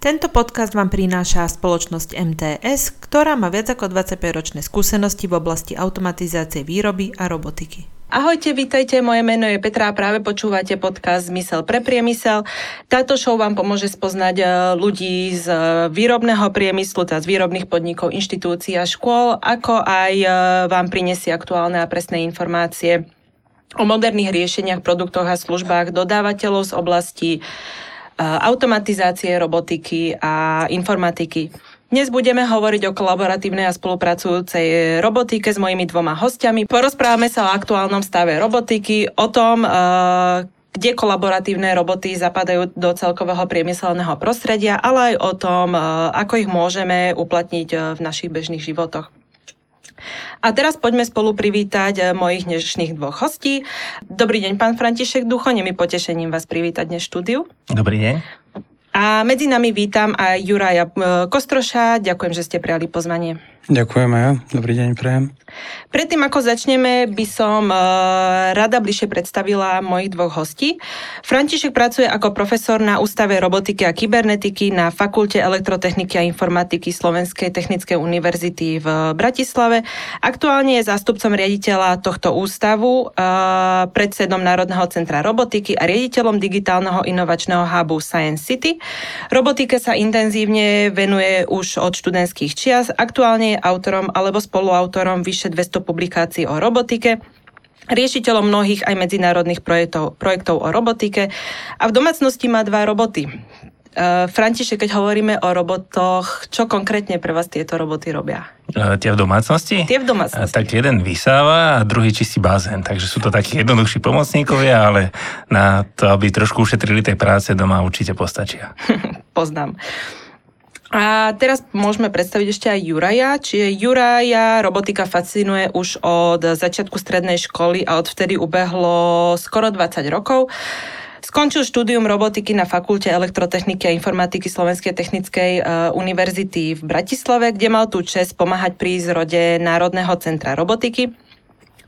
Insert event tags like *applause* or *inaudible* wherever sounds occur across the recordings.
Tento podcast vám prináša spoločnosť MTS, ktorá má viac ako 25-ročné skúsenosti v oblasti automatizácie výroby a robotiky. Ahojte, vítajte, moje meno je Petra a práve počúvate podcast Zmysel pre priemysel. Táto show vám pomôže spoznať e, ľudí z výrobného priemyslu, teda z výrobných podnikov, inštitúcií a škôl, ako aj e, vám prinesie aktuálne a presné informácie o moderných riešeniach, produktoch a službách dodávateľov z oblasti automatizácie, robotiky a informatiky. Dnes budeme hovoriť o kolaboratívnej a spolupracujúcej robotike s mojimi dvoma hostiami. Porozprávame sa o aktuálnom stave robotiky, o tom, kde kolaboratívne roboty zapadajú do celkového priemyselného prostredia, ale aj o tom, ako ich môžeme uplatniť v našich bežných životoch. A teraz poďme spolu privítať eh, mojich dnešných dvoch hostí. Dobrý deň, pán František Ducho, nemi potešením vás privítať dnes štúdiu. Dobrý deň. A medzi nami vítam aj Juraja eh, Kostroša. Ďakujem, že ste prijali pozvanie. Ďakujeme, dobrý deň, prejem. Predtým, ako začneme, by som uh, rada bližšie predstavila mojich dvoch hostí. František pracuje ako profesor na Ústave robotiky a kybernetiky na Fakulte elektrotechniky a informatiky Slovenskej technickej univerzity v Bratislave. Aktuálne je zástupcom riaditeľa tohto ústavu, uh, predsedom Národného centra robotiky a riaditeľom digitálneho inovačného hubu Science City. Robotike sa intenzívne venuje už od študentských čias. Aktuálne je autorom alebo spoluautorom vyše 200 publikácií o robotike, riešiteľom mnohých aj medzinárodných projektov, projektov o robotike a v domácnosti má dva roboty. Uh, František, keď hovoríme o robotoch, čo konkrétne pre vás tieto roboty robia? Uh, tie v domácnosti? Tie v domácnosti. Uh, tak jeden vysáva a druhý čistí bazén, takže sú to takí jednoduchší pomocníkovia, ale na to, aby trošku ušetrili tej práce doma, určite postačia. *laughs* Poznám. A teraz môžeme predstaviť ešte aj Juraja. Čiže Juraja robotika fascinuje už od začiatku strednej školy a odvtedy ubehlo skoro 20 rokov. Skončil štúdium robotiky na Fakulte elektrotechniky a informatiky Slovenskej technickej uh, univerzity v Bratislave, kde mal tú čest pomáhať pri zrode Národného centra robotiky.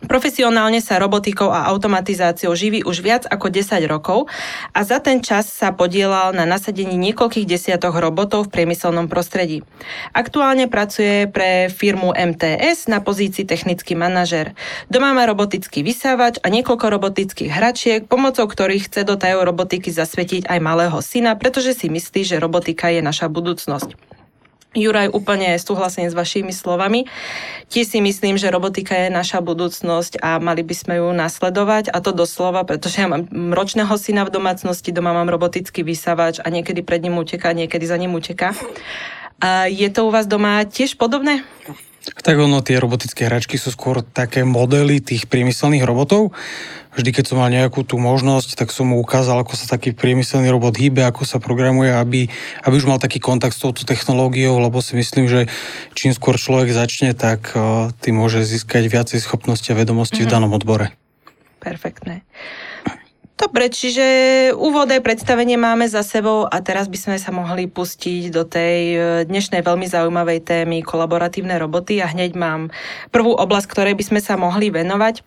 Profesionálne sa robotikou a automatizáciou živí už viac ako 10 rokov a za ten čas sa podielal na nasadení niekoľkých desiatok robotov v priemyselnom prostredí. Aktuálne pracuje pre firmu MTS na pozícii technický manažer. Doma má robotický vysávač a niekoľko robotických hračiek, pomocou ktorých chce do tajov robotiky zasvetiť aj malého syna, pretože si myslí, že robotika je naša budúcnosť. Juraj, úplne súhlasím s vašimi slovami. Tiež si myslím, že robotika je naša budúcnosť a mali by sme ju nasledovať a to doslova, pretože ja mám ročného syna v domácnosti, doma mám robotický vysávač a niekedy pred ním uteká, niekedy za ním uteká. Je to u vás doma tiež podobné? Tak ono, tie robotické hračky sú skôr také modely tých priemyselných robotov. Vždy, keď som mal nejakú tú možnosť, tak som mu ukázal, ako sa taký priemyselný robot hýbe, ako sa programuje, aby, aby už mal taký kontakt s touto technológiou, lebo si myslím, že čím skôr človek začne, tak uh, tým môže získať viacej schopnosti a vedomosti mm-hmm. v mhm. danom odbore. Perfektné. Dobre, čiže úvodné predstavenie máme za sebou a teraz by sme sa mohli pustiť do tej e, dnešnej veľmi zaujímavej témy kolaboratívne roboty a hneď mám prvú oblasť, ktorej by sme sa mohli venovať. E,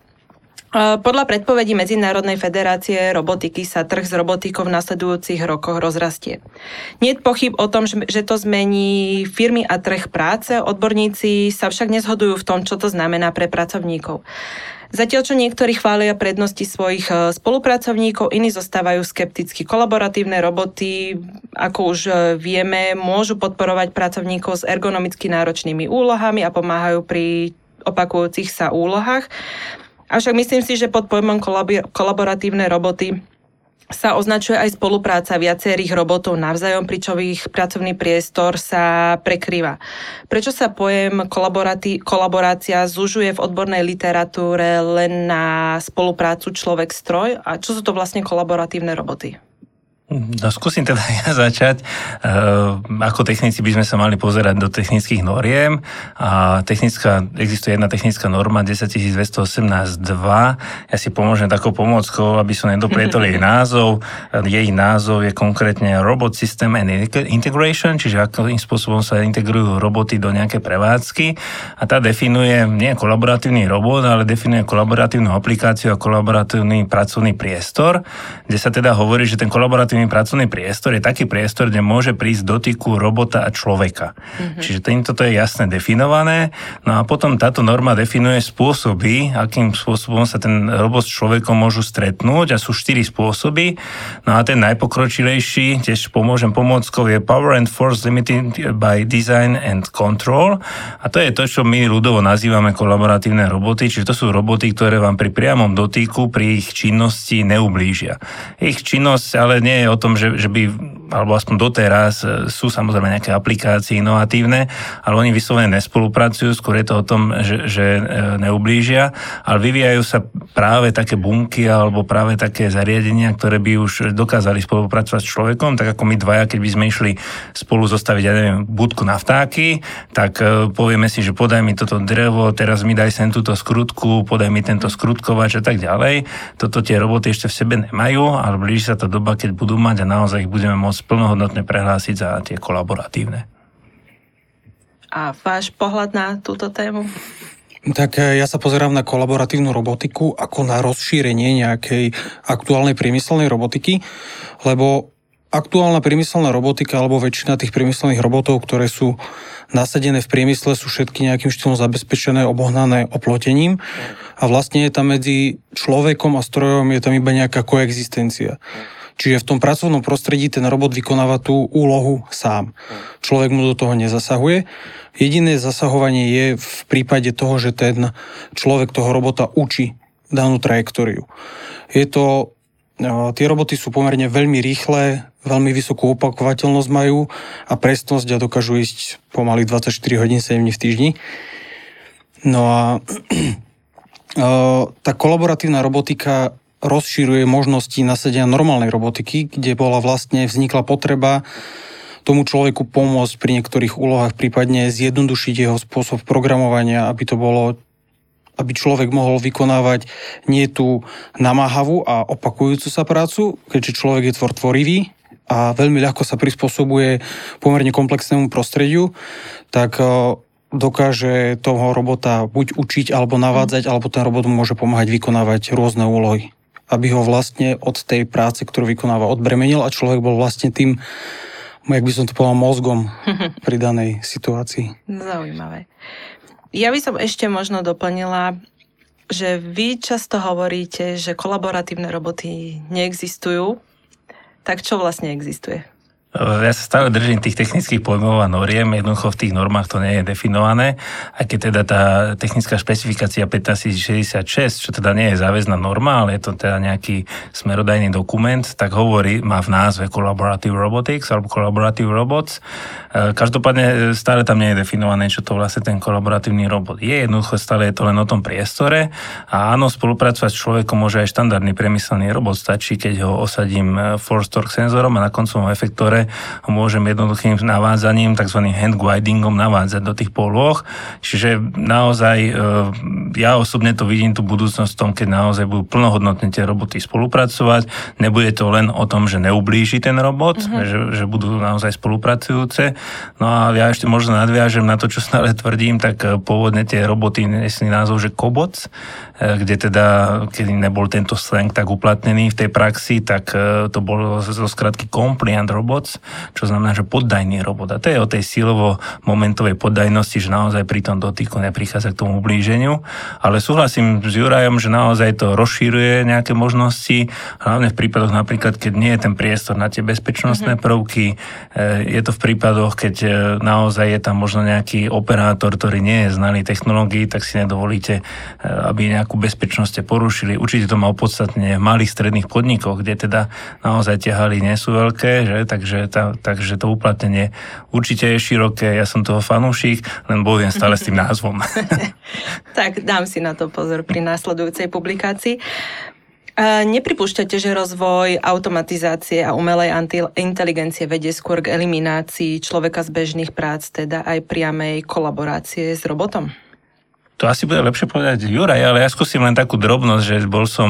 podľa predpovedí Medzinárodnej federácie robotiky sa trh s robotikou v nasledujúcich rokoch rozrastie. Nie je pochyb o tom, že to zmení firmy a trh práce, odborníci sa však nezhodujú v tom, čo to znamená pre pracovníkov. Zatiaľ, čo niektorí chvália prednosti svojich e, spolupracovníkov, iní zostávajú skepticky. Kolaboratívne roboty, ako už e, vieme, môžu podporovať pracovníkov s ergonomicky náročnými úlohami a pomáhajú pri opakujúcich sa úlohách. Avšak myslím si, že pod pojmom kolaboratívne roboty sa označuje aj spolupráca viacerých robotov navzájom, pričom ich pracovný priestor sa prekrýva. Prečo sa pojem kolaborácia zužuje v odbornej literatúre len na spoluprácu človek-stroj a čo sú to vlastne kolaboratívne roboty? No skúsim teda *laughs* ja začať. Uh, ako technici by sme sa mali pozerať do technických noriem a technická, existuje jedna technická norma 10218.2. Ja si pomôžem takou pomôckou, aby som nedoplietol jej *laughs* názov. Jej názov je konkrétne Robot System and Integration, čiže akým spôsobom sa integrujú roboty do nejaké prevádzky a tá definuje nie kolaboratívny robot, ale definuje kolaboratívnu aplikáciu a kolaboratívny pracovný priestor, kde sa teda hovorí, že ten kolaboratívny kolaboratívny pracovný priestor je taký priestor, kde môže prísť dotyku robota a človeka. Mm-hmm. Čiže týmto to je jasne definované. No a potom táto norma definuje spôsoby, akým spôsobom sa ten robot s človekom môžu stretnúť a sú štyri spôsoby. No a ten najpokročilejší, tiež pomôžem pomôckou, je Power and Force Limited by Design and Control. A to je to, čo my ľudovo nazývame kolaboratívne roboty, čiže to sú roboty, ktoré vám pri priamom dotýku, pri ich činnosti neublížia. Ich činnosť ale nie je o tom, že, že by, alebo aspoň doteraz, e, sú samozrejme nejaké aplikácie inovatívne, ale oni vyslovene nespolupracujú, skôr je to o tom, že, že e, neublížia, ale vyvíjajú sa práve také bunky alebo práve také zariadenia, ktoré by už dokázali spolupracovať s človekom, tak ako my dvaja, keď by sme išli spolu zostaviť, ja neviem, budku na vtáky, tak e, povieme si, že podaj mi toto drevo, teraz mi daj sem túto skrutku, podaj mi tento skrutkovač a tak ďalej. Toto tie roboty ešte v sebe nemajú, ale blíži sa tá doba, keď budú mať a naozaj ich budeme môcť plnohodnotne prehlásiť za tie kolaboratívne. A váš pohľad na túto tému? Tak e, ja sa pozerám na kolaboratívnu robotiku ako na rozšírenie nejakej aktuálnej priemyselnej robotiky, lebo aktuálna priemyselná robotika alebo väčšina tých priemyselných robotov, ktoré sú nasadené v priemysle, sú všetky nejakým štýlom zabezpečené, obohnané oplotením a vlastne je tam medzi človekom a strojom je tam iba nejaká koexistencia. Čiže v tom pracovnom prostredí ten robot vykonáva tú úlohu sám. Človek mu do toho nezasahuje. Jediné zasahovanie je v prípade toho, že ten človek toho robota učí danú trajektóriu. Je to, tie roboty sú pomerne veľmi rýchle, veľmi vysokú opakovateľnosť majú a presnosť a dokážu ísť pomaly 24 hodín 7 dní v týždni. No a *clears throat* tá kolaboratívna robotika rozširuje možnosti nasadenia normálnej robotiky, kde bola vlastne vznikla potreba tomu človeku pomôcť pri niektorých úlohách, prípadne zjednodušiť jeho spôsob programovania, aby to bolo aby človek mohol vykonávať nie tú namáhavú a opakujúcu sa prácu, keďže človek je tvor tvorivý a veľmi ľahko sa prispôsobuje pomerne komplexnému prostrediu, tak dokáže toho robota buď učiť alebo navádzať, alebo ten robot mu môže pomáhať vykonávať rôzne úlohy. Aby ho vlastne od tej práce, ktorú vykonáva, odbremenil a človek bol vlastne tým, jak by som to povedal, mozgom *laughs* pri danej situácii. Zaujímavé. Ja by som ešte možno doplnila, že vy často hovoríte, že kolaboratívne roboty neexistujú. Tak čo vlastne existuje? Ja sa stále držím tých technických pojmov a noriem, jednoducho v tých normách to nie je definované, aj keď teda tá technická špecifikácia 15066, čo teda nie je záväzná norma, ale je to teda nejaký smerodajný dokument, tak hovorí, má v názve Collaborative Robotics alebo Collaborative Robots. E, každopádne stále tam nie je definované, čo to vlastne ten kolaboratívny robot je. Jednoducho stále je to len o tom priestore a áno, spolupracovať s človekom môže aj štandardný priemyselný robot. Stačí, keď ho osadím e, force torque senzorom a na koncovom efektore ho môžem jednoduchým navádzaním, tzv. hand guidingom navádzať do tých polôch. Čiže naozaj e, ja osobne to vidím tú budúcnosť v tom, keď naozaj budú plnohodnotne tie roboty spolupracovať. Nebude to len o tom, že neublíži ten robot, mm-hmm. že, že budú naozaj spolupracujúce. No a ja ešte možno nadviažem na to, čo stále tvrdím, tak e, pôvodne tie roboty nesli názov, že koboc, e, kde teda, keď nebol tento slang tak uplatnený v tej praxi, tak to bolo zo skratky compliant robots, čo znamená, že poddajný robot. A to je o tej sílovo-momentovej poddajnosti, že naozaj pri tom dotyku neprichádza k tomu ublíženiu. Ale súhlasím s Jurajom, že naozaj to rozšíruje nejaké možnosti, hlavne v prípadoch napríklad, keď nie je ten priestor na tie bezpečnostné mm-hmm. prvky. E, je to v prípadoch, keď e, naozaj je tam možno nejaký operátor, ktorý nie je znalý technológií, tak si nedovolíte, e, aby nejakú bezpečnosť porušili. Určite to má opodstatne v malých stredných podnikoch, kde teda naozaj tie haly nie sú veľké, že? takže tá, takže to uplatnenie určite je široké, ja som toho fanúšik, len bojujem stále s tým názvom. *laughs* tak dám si na to pozor pri následujúcej publikácii. Nepripúšťate, že rozvoj automatizácie a umelej inteligencie vedie skôr k eliminácii človeka z bežných prác, teda aj priamej kolaborácie s robotom? To asi bude lepšie povedať Juraj, ale ja skúsim len takú drobnosť, že bol som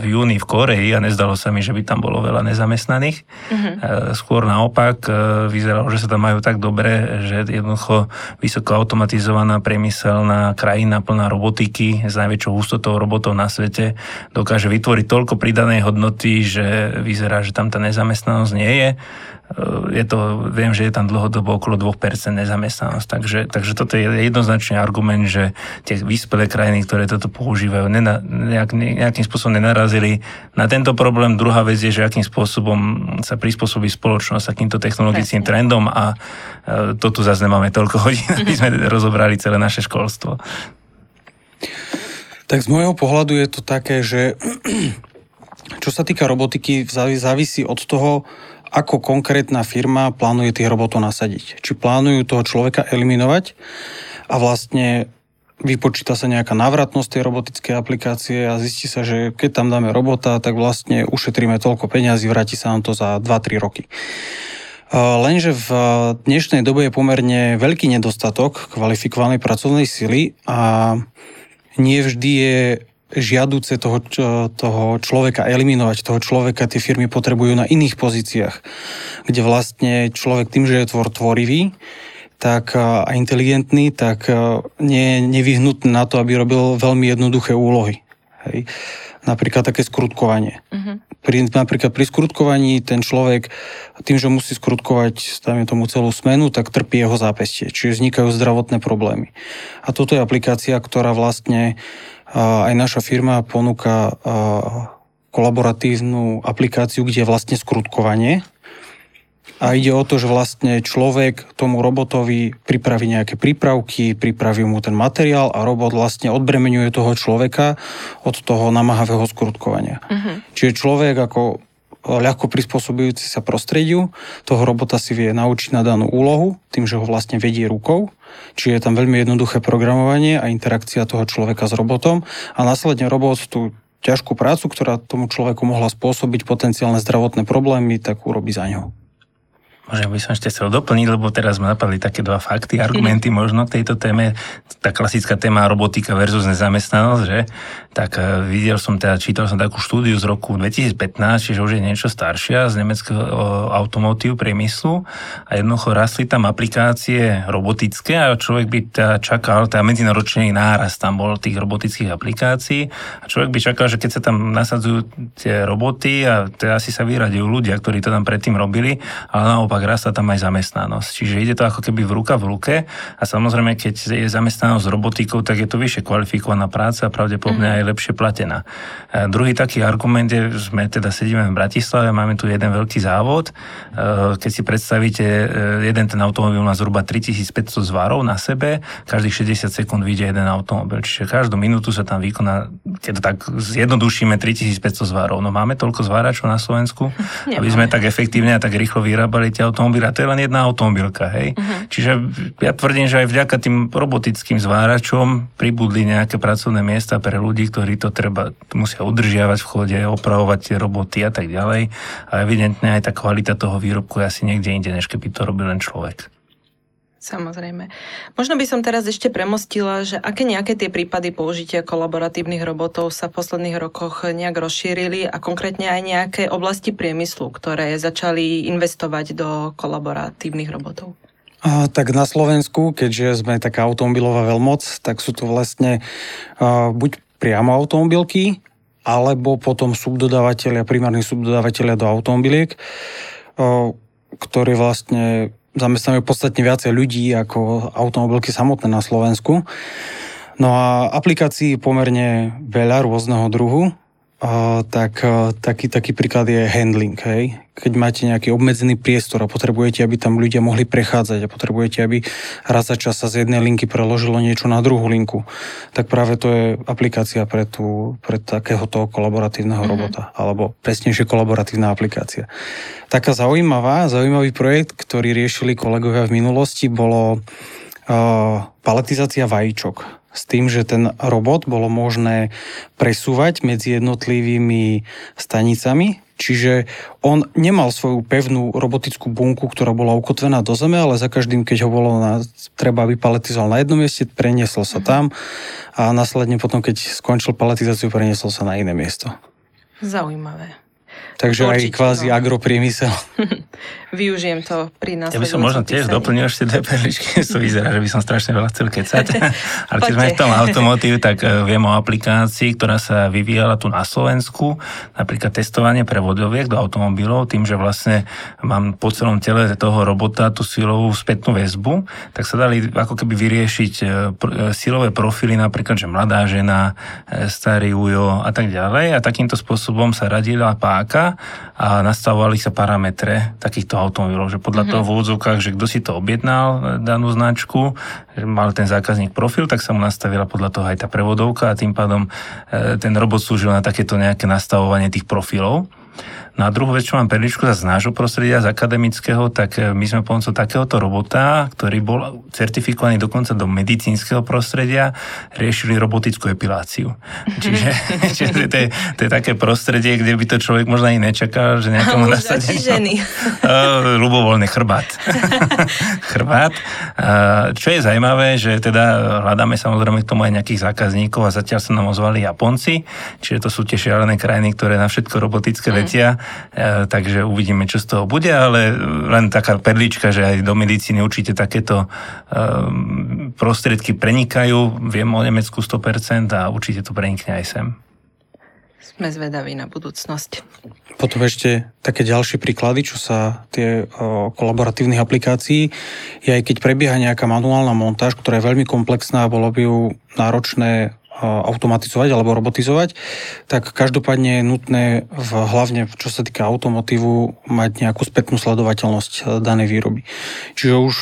v júni v Koreji a nezdalo sa mi, že by tam bolo veľa nezamestnaných. Uh-huh. Skôr naopak, e, vyzeralo, že sa tam majú tak dobre, že jednoducho vysoko automatizovaná priemyselná krajina plná robotiky s najväčšou hustotou robotov na svete dokáže vytvoriť toľko pridanej hodnoty, že vyzerá, že tam tá nezamestnanosť nie je je to, viem, že je tam dlhodobo okolo 2% nezamestnanosť, takže, takže toto je jednoznačný argument, že tie vyspelé krajiny, ktoré toto používajú, nena, nejak, nejakým spôsobom nenarazili na tento problém. Druhá vec je, že akým spôsobom sa prispôsobí spoločnosť takýmto technologickým trendom a e, to tu zase nemáme toľko hodín, aby sme rozobrali celé naše školstvo. Tak z môjho pohľadu je to také, že *clears throat* čo sa týka robotiky, závisí od toho, ako konkrétna firma plánuje tých robotov nasadiť. Či plánujú toho človeka eliminovať a vlastne vypočíta sa nejaká návratnosť tej robotickej aplikácie a zistí sa, že keď tam dáme robota, tak vlastne ušetríme toľko peňazí, vráti sa nám to za 2-3 roky. Lenže v dnešnej dobe je pomerne veľký nedostatok kvalifikovanej pracovnej sily a nie vždy je žiaduce toho, toho človeka eliminovať, toho človeka tie firmy potrebujú na iných pozíciách, kde vlastne človek tým, že je tvor tvorivý, tak a inteligentný, tak nie je nevyhnutný na to, aby robil veľmi jednoduché úlohy. Hej. Napríklad také skrutkovanie. Uh-huh. Pri, napríklad pri skrutkovaní ten človek tým, že musí skrutkovať dajme tomu celú smenu, tak trpí jeho zápestie, čiže vznikajú zdravotné problémy. A toto je aplikácia, ktorá vlastne aj naša firma ponúka kolaboratívnu aplikáciu, kde je vlastne skrutkovanie. A ide o to, že vlastne človek tomu robotovi pripraví nejaké prípravky, pripraví mu ten materiál a robot vlastne odbremenuje toho človeka od toho namáhavého skrutkovania. Uh-huh. Čiže človek ako ľahko prispôsobujúci sa prostrediu. Toho robota si vie naučiť na danú úlohu, tým, že ho vlastne vedie rukou. Čiže je tam veľmi jednoduché programovanie a interakcia toho človeka s robotom. A následne robot tú ťažkú prácu, ktorá tomu človeku mohla spôsobiť potenciálne zdravotné problémy, tak urobí za ňo. Možno by som ešte chcel doplniť, lebo teraz ma napadli také dva fakty, argumenty *laughs* možno k tejto téme. Tá klasická téma robotika versus nezamestnanosť, že? Tak uh, videl som teda, čítal som takú štúdiu z roku 2015, čiže už je niečo staršia z nemeckého uh, automotív priemyslu a jednoducho rastli tam aplikácie robotické a človek by teda čakal, teda medzináročný náraz tam bol tých robotických aplikácií a človek by čakal, že keď sa tam nasadzujú tie roboty a teda asi sa vyradujú ľudia, ktorí to tam predtým robili, ale naopak naopak rastá tam aj zamestnanosť. Čiže ide to ako keby v ruka v ruke a samozrejme, keď je zamestnanosť robotikou, tak je to vyššie kvalifikovaná práca a pravdepodobne mm. aj lepšie platená. A druhý taký argument je, sme teda sedíme v Bratislave, máme tu jeden veľký závod. E, keď si predstavíte, e, jeden ten automobil má zhruba 3500 zvarov na sebe, každých 60 sekúnd vyjde jeden automobil, čiže každú minútu sa tam vykoná, keď tak zjednodušíme 3500 zvarov. No máme toľko zváračov na Slovensku, aby sme tak efektívne a tak rýchlo vyrábali tie automobily a to je len jedna automobilka, hej. Uh-huh. Čiže ja tvrdím, že aj vďaka tým robotickým zváračom pribudli nejaké pracovné miesta pre ľudí, ktorí to treba, musia udržiavať v chode, opravovať tie roboty a tak ďalej. A evidentne aj tá kvalita toho výrobku je asi niekde inde, než keby to robil len človek. Samozrejme. Možno by som teraz ešte premostila, že aké nejaké tie prípady použitia kolaboratívnych robotov sa v posledných rokoch nejak rozšírili a konkrétne aj nejaké oblasti priemyslu, ktoré začali investovať do kolaboratívnych robotov. A, tak na Slovensku, keďže sme taká automobilová veľmoc, tak sú to vlastne a, buď priamo automobilky, alebo potom subdodávateľia, primárni subdodávateľia do automobiliek, ktorí vlastne zamestnáme podstatne viacej ľudí ako automobilky samotné na Slovensku. No a aplikácií pomerne veľa rôzneho druhu tak taký, taký príklad je handling. Hej. Keď máte nejaký obmedzený priestor a potrebujete, aby tam ľudia mohli prechádzať a potrebujete, aby raz za čas sa z jednej linky preložilo niečo na druhú linku, tak práve to je aplikácia pre, tú, pre takéhoto kolaboratívneho mm-hmm. robota, alebo presnejšie kolaboratívna aplikácia. Taká zaujímavá, zaujímavý projekt, ktorý riešili kolegovia v minulosti, bolo uh, paletizácia vajíčok s tým, že ten robot bolo možné presúvať medzi jednotlivými stanicami Čiže on nemal svoju pevnú robotickú bunku, ktorá bola ukotvená do zeme, ale za každým, keď ho bolo na, treba, aby paletizoval na jednom mieste, preniesol sa mhm. tam a následne potom, keď skončil paletizáciu, preniesol sa na iné miesto. Zaujímavé. Takže Určite, aj kvázi no. agropriemysel. *laughs* Využijem to pri nás. Ja by som možno tiež doplnil ešte dve perličky, *laughs* to vyzerá, že by som strašne veľa chcel kecať. *laughs* Ale keď sme v tom automotív, tak e, viem o aplikácii, ktorá sa vyvíjala tu na Slovensku, napríklad testovanie prevodoviek do automobilov, tým, že vlastne mám po celom tele toho robota tú silovú spätnú väzbu, tak sa dali ako keby vyriešiť e, e, silové profily, napríklad, že mladá žena, starý ujo a tak ďalej. A takýmto spôsobom sa radila páka a nastavovali sa parametre takýchto automobilov, že podľa mm-hmm. toho v úvodzovkách, že kto si to objednal, e, danú značku, že mal ten zákazník profil, tak sa mu nastavila podľa toho aj tá prevodovka a tým pádom e, ten robot slúžil na takéto nejaké nastavovanie tých profilov. No a druhú vec, čo mám perličku z nášho prostredia, z akademického, tak e, my sme pomocou takéhoto robota, ktorý bol certifikovaný dokonca do medicínskeho prostredia, riešili robotickú epiláciu. *laughs* Čiže, čiže to, je, to je také prostredie, kde by to človek možno ani nečakal, že nejakomu nasadení. ženy. *laughs* ľubovoľný chrbát. *laughs* chrbát. Čo je zaujímavé, že teda hľadáme samozrejme k tomu aj nejakých zákazníkov a zatiaľ sa nám ozvali Japonci, čiže to sú tie šialené krajiny, ktoré na všetko robotické mm. letia E, takže uvidíme, čo z toho bude, ale len taká perlička, že aj do medicíny určite takéto e, prostriedky prenikajú. Viem o Nemecku 100% a určite to prenikne aj sem. Sme zvedaví na budúcnosť. Potom ešte také ďalšie príklady, čo sa tie o, kolaboratívnych aplikácií, je aj keď prebieha nejaká manuálna montáž, ktorá je veľmi komplexná a bolo by ju náročné automatizovať alebo robotizovať, tak každopádne je nutné v, hlavne čo sa týka automotívu mať nejakú spätnú sledovateľnosť e, danej výroby. Čiže už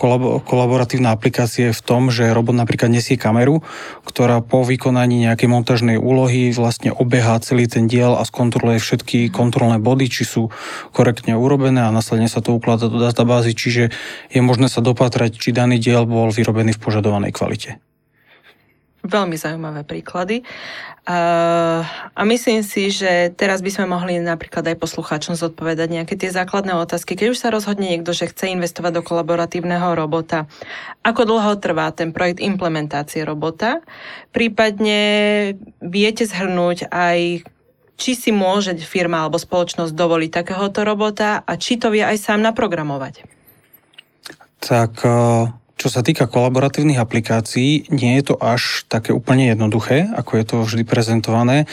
kolab- kolaboratívna aplikácia je v tom, že robot napríklad nesie kameru, ktorá po vykonaní nejakej montážnej úlohy vlastne obeha celý ten diel a skontroluje všetky kontrolné body, či sú korektne urobené a následne sa to ukladá do databázy, čiže je možné sa dopatrať, či daný diel bol vyrobený v požadovanej kvalite. Veľmi zaujímavé príklady. Uh, a myslím si, že teraz by sme mohli napríklad aj poslucháčom zodpovedať nejaké tie základné otázky. Keď už sa rozhodne niekto, že chce investovať do kolaboratívneho robota, ako dlho trvá ten projekt implementácie robota? Prípadne viete zhrnúť aj či si môže firma alebo spoločnosť dovoliť takéhoto robota a či to vie aj sám naprogramovať? Tak uh čo sa týka kolaboratívnych aplikácií, nie je to až také úplne jednoduché, ako je to vždy prezentované,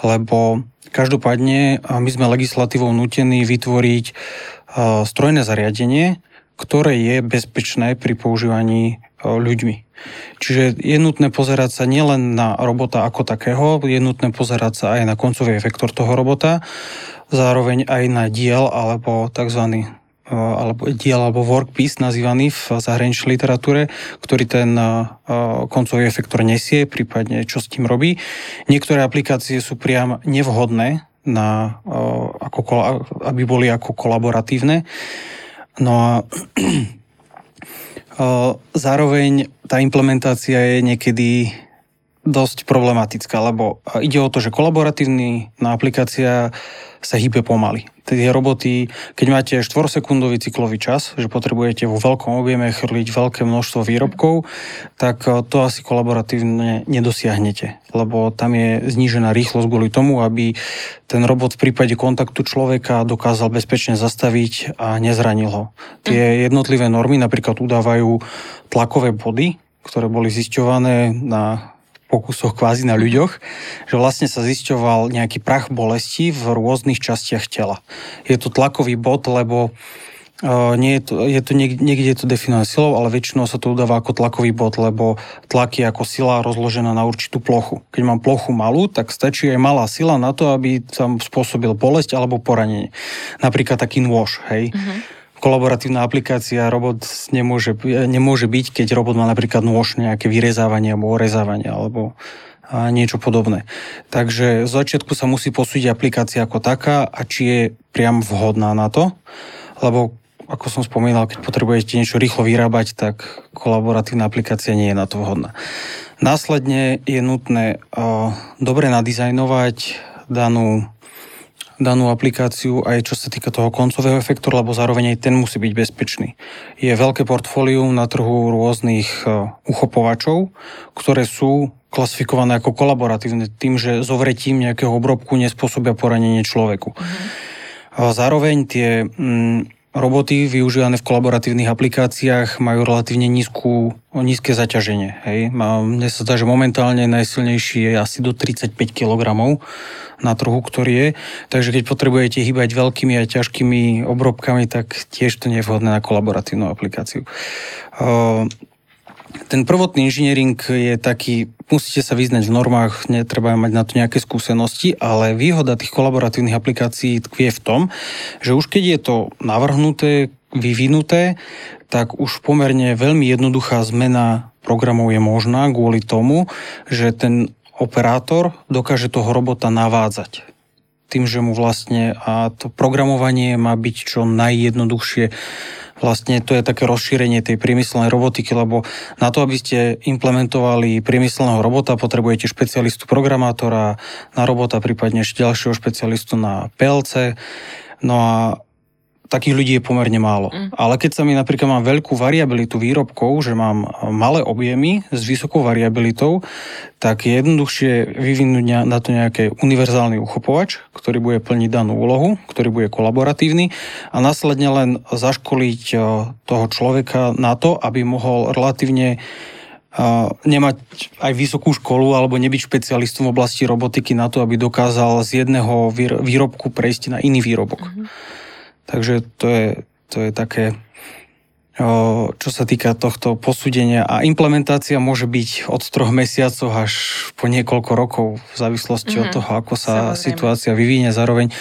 lebo každopádne my sme legislatívou nutení vytvoriť strojné zariadenie, ktoré je bezpečné pri používaní ľuďmi. Čiže je nutné pozerať sa nielen na robota ako takého, je nutné pozerať sa aj na koncový efektor toho robota, zároveň aj na diel alebo tzv alebo diel alebo workpiece nazývaný v zahraničnej literatúre, ktorý ten koncový efektor nesie, prípadne čo s tým robí. Niektoré aplikácie sú priam nevhodné, na, ako, aby boli ako kolaboratívne. No a *clears throat* zároveň tá implementácia je niekedy dosť problematická, lebo ide o to, že kolaboratívna aplikácia sa hýbe pomaly. Tie roboty, keď máte 4-sekundový cyklový čas, že potrebujete vo veľkom objeme chrliť veľké množstvo výrobkov, tak to asi kolaboratívne nedosiahnete, lebo tam je znížená rýchlosť kvôli tomu, aby ten robot v prípade kontaktu človeka dokázal bezpečne zastaviť a nezranil ho. Tie jednotlivé normy napríklad udávajú tlakové body, ktoré boli zisťované na pokusoch kvázi na ľuďoch, že vlastne sa zisťoval nejaký prach bolesti v rôznych častiach tela. Je to tlakový bod, lebo Uh, nie je to, je to niekde, niekde je to definované silou, ale väčšinou sa to udáva ako tlakový bod, lebo tlak je ako sila rozložená na určitú plochu. Keď mám plochu malú, tak stačí aj malá sila na to, aby tam spôsobil bolesť alebo poranenie. Napríklad taký nôž, hej. Uh-huh kolaboratívna aplikácia robot nemôže, nemôže byť, keď robot má napríklad nôž nejaké vyrezávanie alebo orezávanie alebo a niečo podobné. Takže z začiatku sa musí posúdiť aplikácia ako taká a či je priam vhodná na to, lebo ako som spomínal, keď potrebujete niečo rýchlo vyrábať, tak kolaboratívna aplikácia nie je na to vhodná. Následne je nutné dobre nadizajnovať danú danú aplikáciu aj čo sa týka toho koncového efektu, lebo zároveň aj ten musí byť bezpečný. Je veľké portfólium na trhu rôznych e, uchopovačov, ktoré sú klasifikované ako kolaboratívne tým, že zovretím nejakého obrobku nespôsobia poranenie človeku. Mm. Zároveň tie mm, roboty využívané v kolaboratívnych aplikáciách majú relatívne nízku, nízke zaťaženie. Hej. Mne sa zdá, že momentálne najsilnejší je asi do 35 kg na trhu, ktorý je. Takže keď potrebujete hýbať veľkými a ťažkými obrobkami, tak tiež to nie je vhodné na kolaboratívnu aplikáciu. Ten prvotný inžiniering je taký, musíte sa vyznať v normách, netreba mať na to nejaké skúsenosti, ale výhoda tých kolaboratívnych aplikácií tkvie v tom, že už keď je to navrhnuté, vyvinuté, tak už pomerne veľmi jednoduchá zmena programov je možná kvôli tomu, že ten operátor dokáže toho robota navádzať. Tým, že mu vlastne a to programovanie má byť čo najjednoduchšie vlastne to je také rozšírenie tej priemyselnej robotiky, lebo na to, aby ste implementovali priemyselného robota, potrebujete špecialistu programátora na robota, prípadne ešte ďalšieho špecialistu na PLC. No a takých ľudí je pomerne málo. Mm. Ale keď sa mi napríklad mám veľkú variabilitu výrobkov, že mám malé objemy s vysokou variabilitou, tak je jednoduchšie vyvinúť na to nejaký univerzálny uchopovač, ktorý bude plniť danú úlohu, ktorý bude kolaboratívny a následne len zaškoliť e, toho človeka na to, aby mohol relatívne Uh, nemať aj vysokú školu alebo nebyť špecialistom v oblasti robotiky na to, aby dokázal z jedného výrobku prejsť na iný výrobok. Mm-hmm. Takže to je, to je také, čo sa týka tohto posúdenia. A implementácia môže byť od troch mesiacov až po niekoľko rokov v závislosti mm-hmm. od mhm. toho, ako sa Samozrejme. situácia vyvíne. Zároveň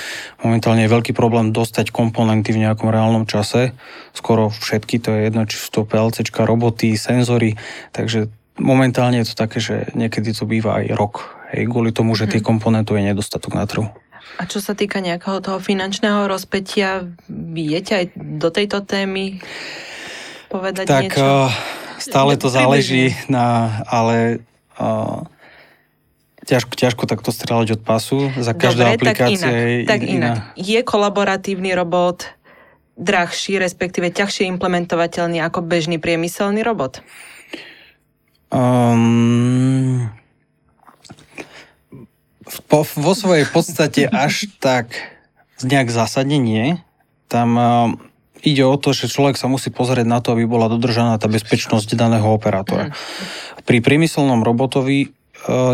momentálne je veľký problém dostať komponenty v nejakom reálnom čase. Skoro všetky, to je jedno, či sú to PLC, roboty, senzory. Takže momentálne je to také, že niekedy to býva aj rok. Hej, kvôli tomu, že tých komponentov je nedostatok na trhu. A čo sa týka nejakého toho finančného rozpetia, viete aj do tejto témy povedať tak, niečo? Tak stále to záleží na, ale uh, ťažko, ťažko takto strieľať od pasu. Za každá Dobre, aplikácia tak inak, je tak inak. Je kolaboratívny robot drahší, respektíve ťažšie implementovateľný ako bežný priemyselný robot? Um, po, vo svojej podstate *laughs* až tak nejak zásadne nie. Tam uh, ide o to, že človek sa musí pozrieť na to, aby bola dodržaná tá bezpečnosť daného operátora. Mm. Pri priemyselnom robotovi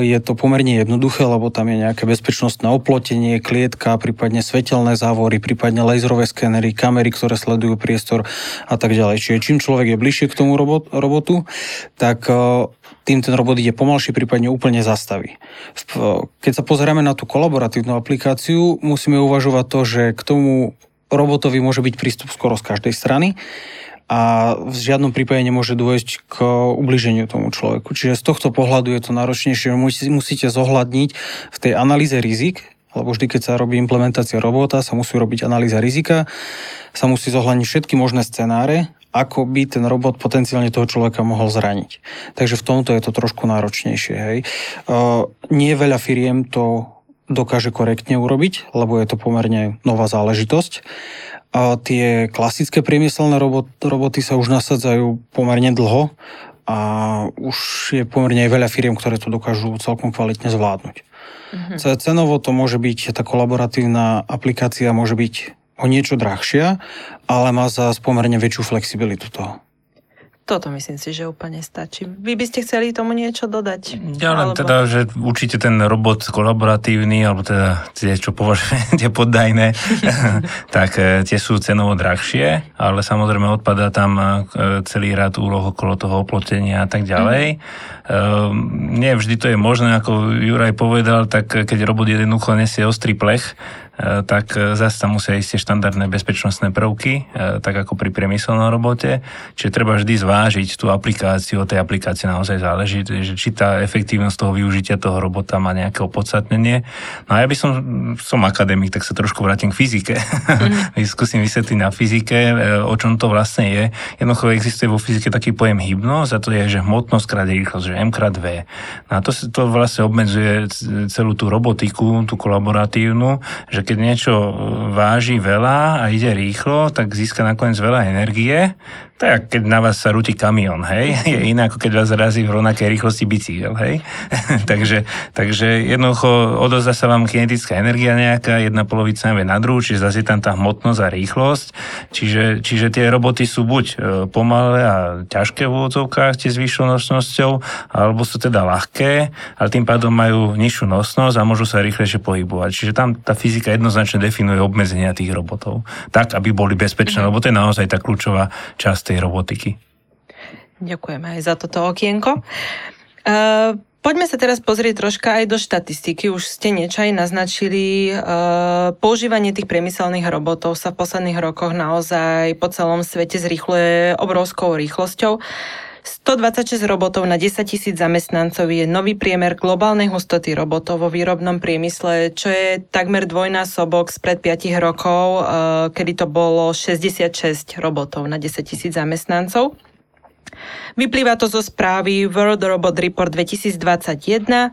je to pomerne jednoduché, lebo tam je nejaké bezpečnostné oplotenie, klietka, prípadne svetelné závory, prípadne laserové skenery, kamery, ktoré sledujú priestor a tak ďalej. Čiže čím človek je bližšie k tomu robot, robotu, tak tým ten robot ide pomalšie, prípadne úplne zastaví. Keď sa pozeráme na tú kolaboratívnu aplikáciu, musíme uvažovať to, že k tomu robotovi môže byť prístup skoro z každej strany a v žiadnom prípade nemôže dôjsť k ubliženiu tomu človeku. Čiže z tohto pohľadu je to náročnejšie. Musíte zohľadniť v tej analýze rizik, lebo vždy, keď sa robí implementácia robota, sa musí robiť analýza rizika, sa musí zohľadniť všetky možné scenáre, ako by ten robot potenciálne toho človeka mohol zraniť. Takže v tomto je to trošku náročnejšie. Hej. Nie veľa firiem to dokáže korektne urobiť, lebo je to pomerne nová záležitosť. A tie klasické priemyselné robot, roboty sa už nasadzajú pomerne dlho a už je pomerne aj veľa firiem, ktoré to dokážu celkom kvalitne zvládnuť. Mm-hmm. Cenovo to môže byť, tá kolaboratívna aplikácia môže byť o niečo drahšia, ale má za pomerne väčšiu flexibilitu toho. Toto myslím si, že úplne stačí. Vy by ste chceli tomu niečo dodať? Ja len alebo... teda, že určite ten robot kolaboratívny, alebo teda tie, čo považujete *laughs* poddajné, *laughs* tak e, tie sú cenovo drahšie, ale samozrejme odpadá tam e, celý rad úloh okolo toho oplotenia a tak ďalej. Mm. Nie vždy to je možné, ako Juraj povedal, tak keď robot jednoducho nesie ostrý plech, tak e, zase tam musia ísť štandardné bezpečnostné prvky, e, tak ako pri priemyselnom robote. Čiže treba vždy zvážiť tú aplikáciu, o tej aplikácii naozaj záleží, že či tá efektívnosť toho využitia toho robota má nejaké opodstatnenie. No a ja by som, som akademik, tak sa trošku vrátim k fyzike. *laughs* Mm. Skúsim vysvetliť na fyzike, o čom to vlastne je. Jednoducho existuje vo fyzike taký pojem hybnosť a to je, že hmotnosť krát rýchlosť, že m krát v. No a to, to vlastne obmedzuje celú tú robotiku, tú kolaboratívnu, že keď niečo váži veľa a ide rýchlo, tak získa nakoniec veľa energie tak keď na vás sa rúti kamión, hej, *laughs* je iné ako keď vás razí v rovnakej rýchlosti bicykel, hej. *laughs* takže, takže jednoducho odozda sa vám kinetická energia nejaká, jedna polovica je na druhú, čiže zase je tam tá hmotnosť a rýchlosť, čiže, čiže tie roboty sú buď e, pomalé a ťažké v úvodzovkách, tie s vyššou nosnosťou, alebo sú teda ľahké, ale tým pádom majú nižšiu nosnosť a môžu sa rýchlejšie pohybovať. Čiže tam tá fyzika jednoznačne definuje obmedzenia tých robotov, tak, aby boli bezpečné, mm-hmm. lebo to je naozaj tá kľúčová časť tej robotiky. Ďakujeme aj za toto okienko. Uh, Poďme sa teraz pozrieť troška aj do štatistiky. Už ste niečo aj naznačili. Uh, používanie tých priemyselných robotov sa v posledných rokoch naozaj po celom svete zrýchluje obrovskou rýchlosťou. 126 robotov na 10 tisíc zamestnancov je nový priemer globálnej hustoty robotov vo výrobnom priemysle, čo je takmer dvojnásobok spred 5 rokov, eh, kedy to bolo 66 robotov na 10 tisíc zamestnancov. Vyplýva to zo správy World Robot Report 2021.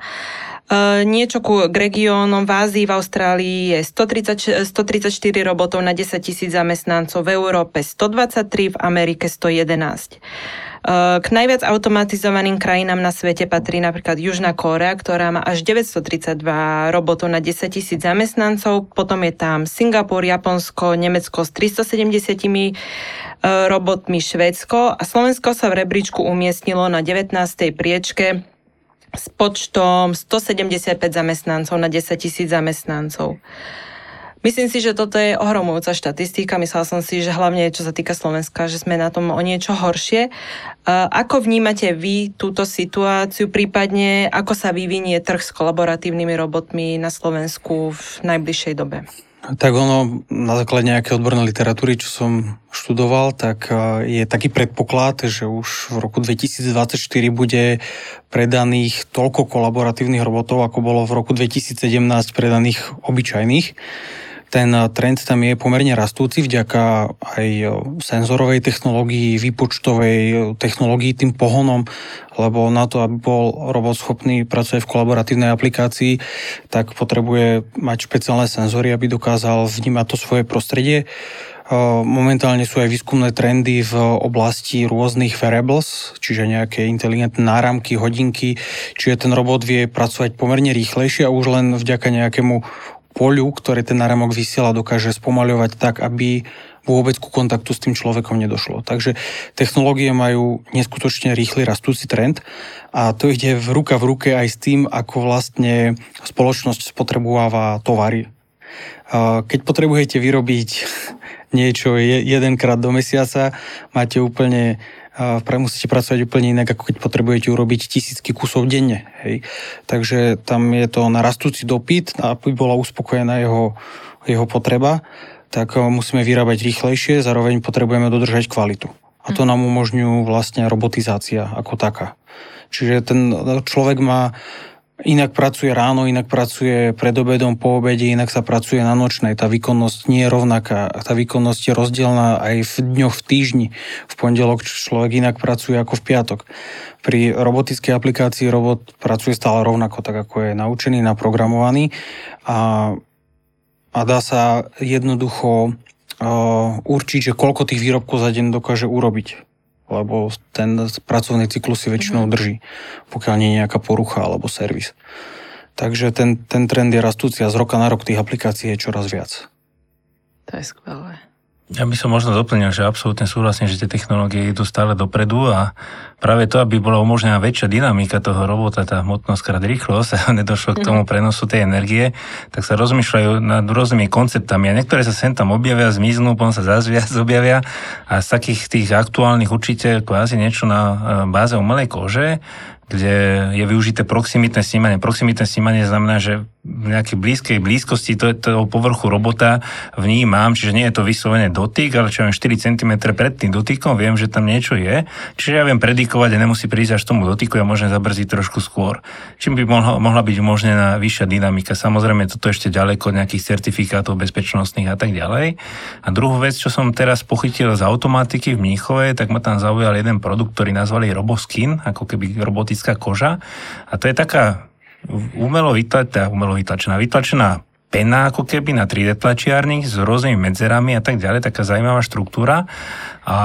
Uh, eh, niečo ku, k regiónom v Ázii, v Austrálii je 130, 134 robotov na 10 tisíc zamestnancov, v Európe 123, v Amerike 111. K najviac automatizovaným krajinám na svete patrí napríklad Južná Kórea, ktorá má až 932 robotov na 10 tisíc zamestnancov. Potom je tam Singapur, Japonsko, Nemecko s 370 e, robotmi Švédsko a Slovensko sa v rebríčku umiestnilo na 19. priečke s počtom 175 zamestnancov na 10 tisíc zamestnancov. Myslím si, že toto je ohromujúca štatistika. Myslela som si, že hlavne čo sa týka Slovenska, že sme na tom o niečo horšie. Ako vnímate vy túto situáciu, prípadne ako sa vyvinie trh s kolaboratívnymi robotmi na Slovensku v najbližšej dobe? Tak ono, na základe nejakej odbornej literatúry, čo som študoval, tak je taký predpoklad, že už v roku 2024 bude predaných toľko kolaboratívnych robotov, ako bolo v roku 2017 predaných obyčajných ten trend tam je pomerne rastúci vďaka aj senzorovej technológii, výpočtovej technológii, tým pohonom, lebo na to, aby bol robot schopný pracovať v kolaboratívnej aplikácii, tak potrebuje mať špeciálne senzory, aby dokázal vnímať to svoje prostredie. Momentálne sú aj výskumné trendy v oblasti rôznych variables, čiže nejaké inteligentné náramky, hodinky, čiže ten robot vie pracovať pomerne rýchlejšie a už len vďaka nejakému poľu, ktoré ten náramok vysiela, dokáže spomaľovať tak, aby vôbec ku kontaktu s tým človekom nedošlo. Takže technológie majú neskutočne rýchly rastúci trend a to ide v ruka v ruke aj s tým, ako vlastne spoločnosť spotrebováva tovary. Keď potrebujete vyrobiť *laughs* niečo jedenkrát do mesiaca, máte úplne musíte pracovať úplne inak, ako keď potrebujete urobiť tisícky kusov denne. Hej. Takže tam je to na rastúci dopyt, aby bola uspokojená jeho, jeho potreba, tak eh, musíme vyrábať rýchlejšie, zároveň potrebujeme dodržať kvalitu. A to hm. nám umožňujú vlastne robotizácia ako taká. Čiže ten človek má inak pracuje ráno, inak pracuje pred obedom, po obede, inak sa pracuje na nočnej. Tá výkonnosť nie je rovnaká. Tá výkonnosť je rozdielna aj v dňoch v týždni. V pondelok človek inak pracuje ako v piatok. Pri robotickej aplikácii robot pracuje stále rovnako, tak ako je naučený, naprogramovaný a, a dá sa jednoducho uh, určiť, že koľko tých výrobkov za deň dokáže urobiť lebo ten pracovný cyklus si väčšinou mhm. drží, pokiaľ nie je nejaká porucha alebo servis. Takže ten, ten trend je rastúci a z roka na rok tých aplikácií je čoraz viac. To je skvelé. Ja by som možno doplnil, že absolútne súhlasím, že tie technológie idú stále dopredu a práve to, aby bola umožnená väčšia dynamika toho robota, tá hmotnosť krát rýchlosť a *laughs* nedošlo k tomu mhm. prenosu tej energie, tak sa rozmýšľajú nad rôznymi konceptami a niektoré sa sem tam objavia, zmiznú, potom sa zase viac *laughs* objavia a z takých tých aktuálnych určite kvázi niečo na e, báze umelej kože, kde je využité proximitné snímanie. Proximitné snímanie znamená, že v nejakej blízkej blízkosti toho povrchu robota vnímam, čiže nie je to vyslovené dotyk, ale čo viem 4 cm pred tým dotykom, viem, že tam niečo je. Čiže ja viem predikovať a nemusí prísť až tomu dotyku, ja môžem zabrziť trošku skôr. Čím by mohla, mohla byť umožnená vyššia dynamika. Samozrejme, toto ešte ďaleko od nejakých certifikátov bezpečnostných a tak ďalej. A druhú vec, čo som teraz pochytil z automatiky v Mníchove, tak ma tam zaujal jeden produkt, ktorý nazvali Roboskin, ako keby robotická koža. A to je taká umelo vytlačená, umelo vytlačená, vytlačená pena ako keby na 3D tlačiarni s rôznymi medzerami a tak ďalej, taká zaujímavá štruktúra. A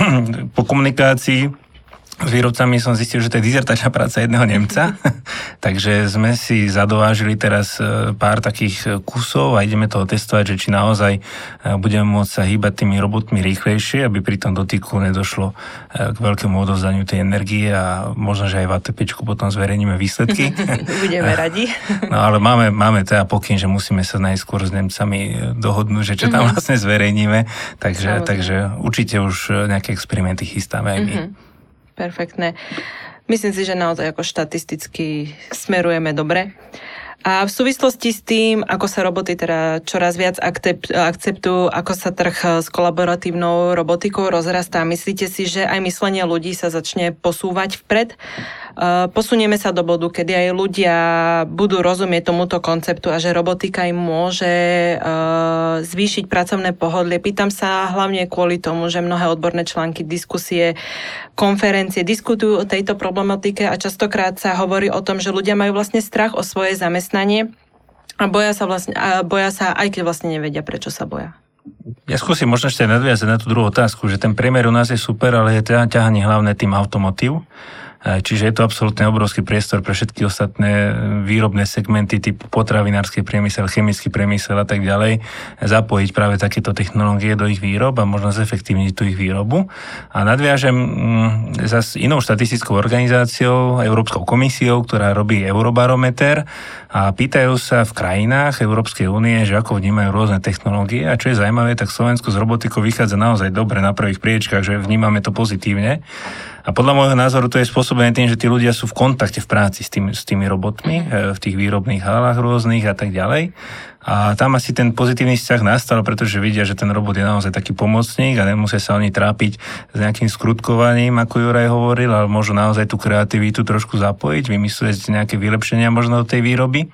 *clears throat* po komunikácii s výrobcami som zistil, že to je dizertačná práca jedného Nemca, *laughs* takže sme si zadovážili teraz e, pár takých e, kusov a ideme toho testovať, že či naozaj e, budeme môcť sa hýbať tými robotmi rýchlejšie, aby pri tom dotyku nedošlo k veľkému odovzdaniu tej energie a možno, že aj v ATP potom zverejníme výsledky. *laughs* budeme radi. *laughs* no ale máme, máme teda pokyn, že musíme sa najskôr s Nemcami dohodnúť, že čo tam mhm. vlastne zverejníme, takže, takže určite už nejaké experimenty chystáme aj my. Perfektné. Myslím si, že naozaj ako štatisticky smerujeme dobre. A v súvislosti s tým, ako sa roboty teda čoraz viac akceptujú, ako sa trh s kolaboratívnou robotikou rozrastá, myslíte si, že aj myslenie ľudí sa začne posúvať vpred? Eh, posunieme sa do bodu, kedy aj ľudia budú rozumieť tomuto konceptu a že robotika im môže eh, zvýšiť pracovné pohodlie. Pýtam sa hlavne kvôli tomu, že mnohé odborné články, diskusie, konferencie diskutujú o tejto problematike a častokrát sa hovorí o tom, že ľudia majú vlastne strach o svoje zamestnanie a boja sa, vlastne, a boja sa aj keď vlastne nevedia, prečo sa boja. Ja skúsim možno ešte nadviazať na tú druhú otázku, že ten priemer u nás je super, ale je ťahanie hlavné tým automotív. Čiže je to absolútne obrovský priestor pre všetky ostatné výrobné segmenty typu potravinársky priemysel, chemický priemysel a tak ďalej, zapojiť práve takéto technológie do ich výrob a možno zefektívniť tú ich výrobu. A nadviažem mm, za inou štatistickou organizáciou, Európskou komisiou, ktorá robí Eurobarometer a pýtajú sa v krajinách Európskej únie, že ako vnímajú rôzne technológie a čo je zaujímavé, tak Slovensko s robotikou vychádza naozaj dobre na prvých priečkách, že vnímame to pozitívne. A podľa môjho názoru to je spôsobené tým, že tí ľudia sú v kontakte v práci s tými, s tými robotmi, mm. v tých výrobných halách rôznych a tak ďalej. A tam asi ten pozitívny vzťah nastal, pretože vidia, že ten robot je naozaj taký pomocník a nemusia sa oni trápiť s nejakým skrutkovaním, ako Juraj hovoril, ale môžu naozaj tú kreativitu trošku zapojiť, vymyslieť nejaké vylepšenia možno do tej výroby.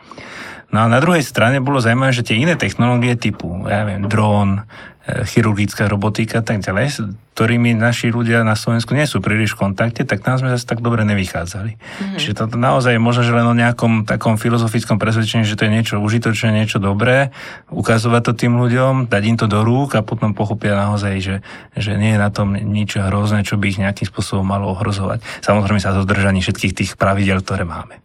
No a na druhej strane bolo zaujímavé, že tie iné technológie typu, ja neviem, dron, chirurgická robotika a tak ďalej, s ktorými naši ľudia na Slovensku nie sú príliš v kontakte, tak tam sme zase tak dobre nevychádzali. Mm-hmm. Čiže to naozaj je možno, že len o nejakom takom filozofickom presvedčení, že to je niečo užitočné, niečo dobré, ukazovať to tým ľuďom, dať im to do rúk a potom pochopia naozaj, že, že nie je na tom nič hrozné, čo by ich nejakým spôsobom malo ohrozovať. Samozrejme sa dodržaní všetkých tých pravidel, ktoré máme.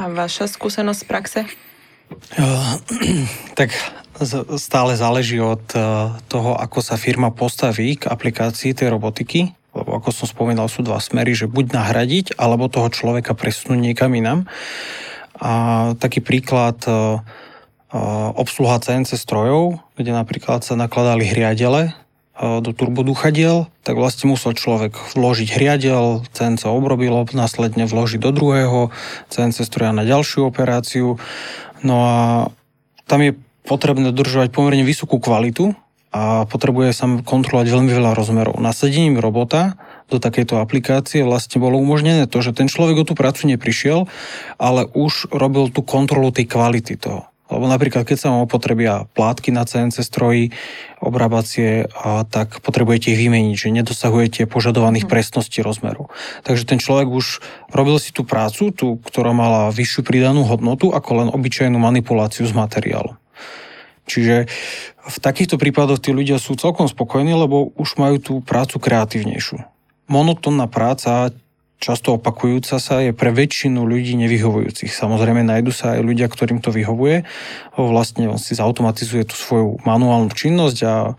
A vaša skúsenosť z praxe? *clears throat* Tak stále záleží od e, toho, ako sa firma postaví k aplikácii tej robotiky, lebo ako som spomínal, sú dva smery, že buď nahradiť, alebo toho človeka presunúť niekam inám. A taký príklad e, e, obsluha CNC strojov, kde napríklad sa nakladali hriadele do turbodúchadiel, tak vlastne musel človek vložiť hriadel, CNC obrobilo, následne vložiť do druhého CNC stroja na ďalšiu operáciu. No a tam je potrebné dodržovať pomerne vysokú kvalitu a potrebuje sa kontrolovať veľmi veľa rozmerov. Nasadením robota do takejto aplikácie vlastne bolo umožnené to, že ten človek o tú prácu neprišiel, ale už robil tú kontrolu tej kvality toho. Lebo napríklad, keď sa vám opotrebia plátky na CNC stroji, obrábacie, a tak potrebujete ich vymeniť, že nedosahujete požadovaných mm. presností rozmeru. Takže ten človek už robil si tú prácu, tú, ktorá mala vyššiu pridanú hodnotu, ako len obyčajnú manipuláciu s materiálom. Čiže v takýchto prípadoch tí ľudia sú celkom spokojní, lebo už majú tú prácu kreatívnejšiu. Monotónna práca, často opakujúca sa, je pre väčšinu ľudí nevyhovujúcich. Samozrejme, nájdu sa aj ľudia, ktorým to vyhovuje. Vlastne on si zautomatizuje tú svoju manuálnu činnosť a,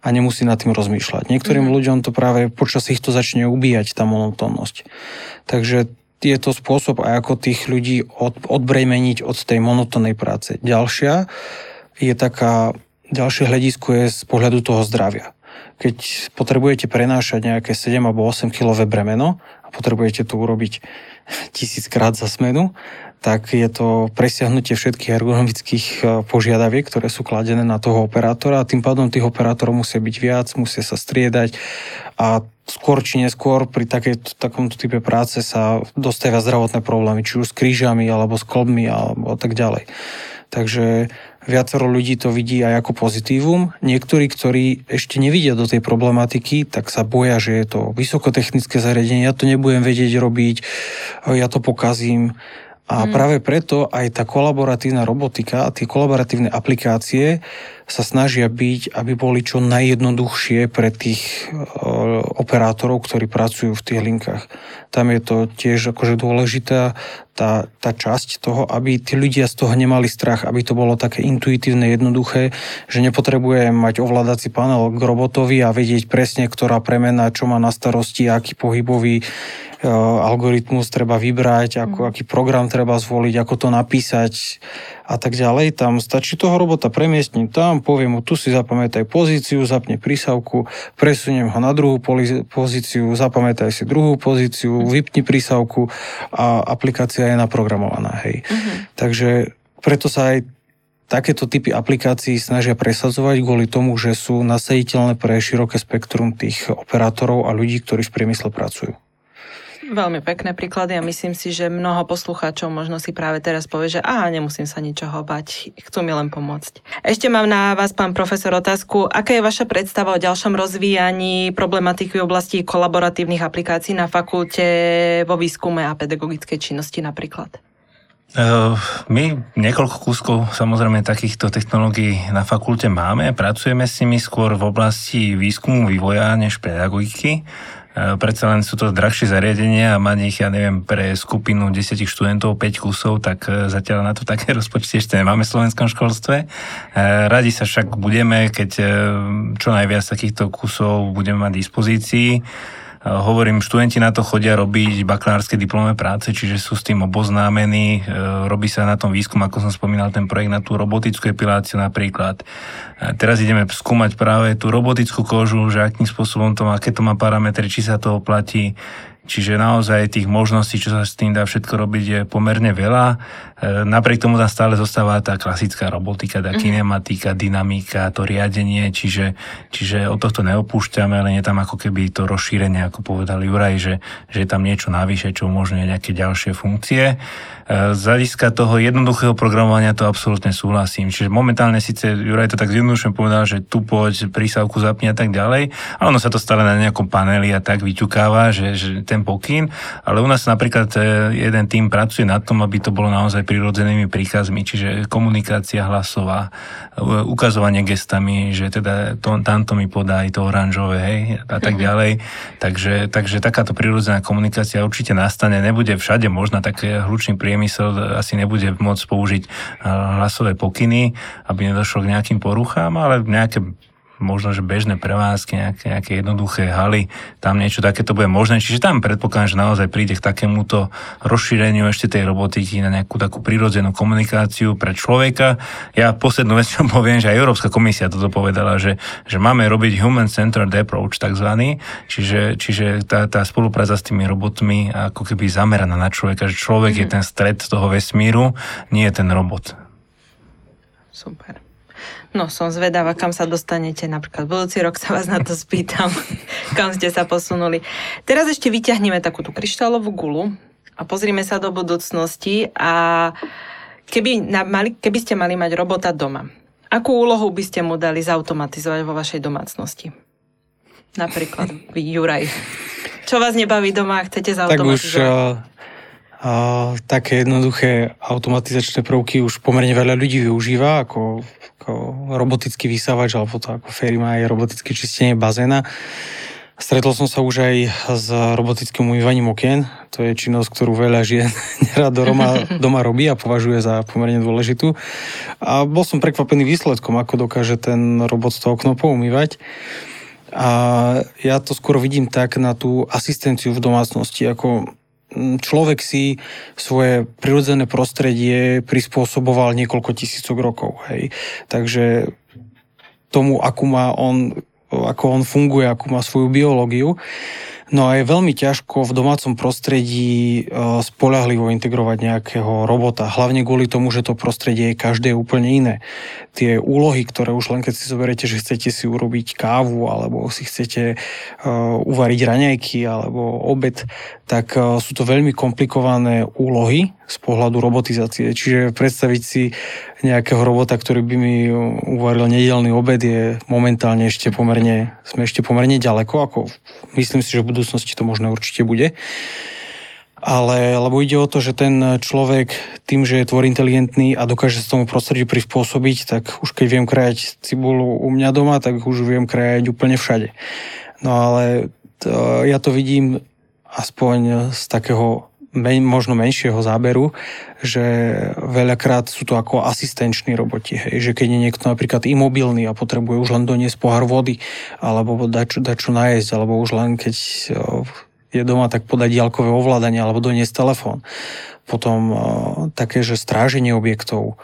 a nemusí nad tým rozmýšľať. Niektorým mm-hmm. ľuďom to práve počas ich to začne ubíjať, tá monotónnosť. Takže je to spôsob, ako tých ľudí od, odbrejmeniť od tej monotónnej práce. Ďalšia je taká, ďalšie hľadisko je z pohľadu toho zdravia. Keď potrebujete prenášať nejaké 7 alebo 8 kg bremeno a potrebujete to urobiť *laughs* tisíckrát za smenu, tak je to presiahnutie všetkých ergonomických e, požiadaviek, ktoré sú kladené na toho operátora a tým pádom tých operátorov musia byť viac, musia sa striedať a skôr či neskôr pri takej, takomto type práce sa dostávajú zdravotné problémy, či už s krížami, alebo s klbmi, alebo tak ďalej. Takže viacero ľudí to vidí aj ako pozitívum. Niektorí, ktorí ešte nevidia do tej problematiky, tak sa boja, že je to vysokotechnické zariadenie, ja to nebudem vedieť robiť, ja to pokazím. A mm. práve preto aj tá kolaboratívna robotika a tie kolaboratívne aplikácie sa snažia byť, aby boli čo najjednoduchšie pre tých e, operátorov, ktorí pracujú v tých linkách. Tam je to tiež akože dôležitá tá, tá časť toho, aby tí ľudia z toho nemali strach, aby to bolo také intuitívne, jednoduché, že nepotrebujem mať ovládací panel k robotovi a vedieť presne, ktorá premena, čo má na starosti, aký pohybový E, algoritmus treba vybrať, ako, mhm. aký program treba zvoliť, ako to napísať a tak ďalej. Tam stačí toho robota premiestniť tam, poviem mu, tu si zapamätaj pozíciu, zapne prísavku, presuniem ho na druhú pozíciu, zapamätaj si druhú pozíciu, vypni prísavku a aplikácia je naprogramovaná. Hej. Uh-huh. Takže preto sa aj takéto typy aplikácií snažia presadzovať kvôli tomu, že sú nasaditeľné pre široké spektrum tých operátorov a ľudí, ktorí v priemysle pracujú. Veľmi pekné príklady a myslím si, že mnoho poslucháčov možno si práve teraz povie, že aha, nemusím sa ničoho bať, chcú mi len pomôcť. Ešte mám na vás, pán profesor, otázku. Aká je vaša predstava o ďalšom rozvíjaní problematiky v oblasti kolaboratívnych aplikácií na fakulte vo výskume a pedagogickej činnosti napríklad? My niekoľko kúskov samozrejme takýchto technológií na fakulte máme, pracujeme s nimi skôr v oblasti výskumu, vývoja než pedagogiky. E, predsa len sú to drahšie zariadenia a mať ich, ja neviem, pre skupinu 10 študentov 5 kusov, tak e, zatiaľ na to *laughs* také rozpočty ešte nemáme v slovenskom školstve. E, radi sa však budeme, keď čo najviac takýchto kusov budeme mať dispozícii. Hovorím, študenti na to chodia robiť bakalárske diplomové práce, čiže sú s tým oboznámení. Robí sa na tom výskum, ako som spomínal, ten projekt na tú robotickú epiláciu napríklad. Teraz ideme skúmať práve tú robotickú kožu, že akým spôsobom to má, aké to má parametre, či sa to oplatí, Čiže naozaj tých možností, čo sa s tým dá všetko robiť, je pomerne veľa. E, napriek tomu tam stále zostáva tá klasická robotika, tá mm-hmm. kinematika, dynamika, to riadenie, čiže, čiže od tohto neopúšťame, ale je tam ako keby to rozšírenie, ako povedal Juraj, že, že je tam niečo navyše, čo umožňuje nejaké ďalšie funkcie. Z hľadiska toho jednoduchého programovania to absolútne súhlasím. Čiže momentálne síce Juraj to tak zjednodušene povedal, že tu poď prísavku zapni a tak ďalej, ale ono sa to stále na nejakom paneli a tak vyťukáva, že, že ten pokyn, ale u nás napríklad e, jeden tým pracuje na tom, aby to bolo naozaj prirodzenými príkazmi, čiže komunikácia hlasová, e, ukazovanie gestami, že teda to, tamto mi podá aj to oranžové, hej, a tak mhm. ďalej. Takže, takže takáto prirodzená komunikácia určite nastane, nebude všade možná také hlučný príjem priemysel asi nebude môcť použiť hlasové pokyny, aby nedošlo k nejakým poruchám, ale nejaké možno, že bežné prevádzky, nejaké, nejaké jednoduché haly, tam niečo takéto bude možné. Čiže tam predpokladám, že naozaj príde k takémuto rozšíreniu ešte tej robotiky na nejakú takú prirodzenú komunikáciu pre človeka. Ja poslednú vec, čo *laughs* poviem, že aj Európska komisia toto povedala, že, že máme robiť human-centered approach takzvaný, čiže, čiže tá, tá spolupráca s tými robotmi ako keby zameraná na človeka, že človek mm-hmm. je mhm. ten stred toho vesmíru, nie je ten robot. Super. No, som zvedáva, kam sa dostanete. Napríklad budúci rok sa vás na to spýtam, *laughs* kam ste sa posunuli. Teraz ešte vyťahneme takú tú kryštálovú gulu a pozrime sa do budúcnosti a keby, na, mali, keby ste mali mať robota doma, akú úlohu by ste mu dali zautomatizovať vo vašej domácnosti? Napríklad *laughs* Juraj. Čo vás nebaví doma a chcete zautomatizovať? Tak už a také jednoduché automatizačné prvky už pomerne veľa ľudí využíva, ako, ako robotický vysávač, alebo to ako Ferima je robotické čistenie bazéna. Stretol som sa už aj s robotickým umývaním okien. To je činnosť, ktorú veľa žien *laughs* nerad doma, *laughs* doma robí a považuje za pomerne dôležitú. A bol som prekvapený výsledkom, ako dokáže ten robot to okno poumývať. A ja to skôr vidím tak na tú asistenciu v domácnosti, ako človek si svoje prirodzené prostredie prispôsoboval niekoľko tisícok rokov. Hej. Takže tomu, akú má on, ako on funguje, akú má svoju biológiu. No a je veľmi ťažko v domácom prostredí e, spolahlivo integrovať nejakého robota, hlavne kvôli tomu, že to prostredie je každé úplne iné. Tie úlohy, ktoré už len keď si zoberiete, že chcete si urobiť kávu, alebo si chcete uh, uvariť raňajky, alebo obed, tak uh, sú to veľmi komplikované úlohy z pohľadu robotizácie. Čiže predstaviť si nejakého robota, ktorý by mi uvaril nedelný obed je momentálne ešte pomerne, sme ešte pomerne ďaleko, ako myslím si, že v budúcnosti to možno určite bude. ale lebo ide o to, že ten človek tým, že je tvor inteligentný a dokáže sa tomu prostrediu prispôsobiť, tak už keď viem krajať cibulu u mňa doma, tak už viem krajať úplne všade. No ale to, ja to vidím aspoň z takého men, možno menšieho záberu, že veľakrát sú to ako asistenční roboti. Hej, že keď je niekto napríklad imobilný a potrebuje už len doniesť pohár vody, alebo dať, dať čo najesť, alebo už len keď je doma, tak podať diaľkové ovládanie alebo doniesť telefón. Potom také, že stráženie objektov,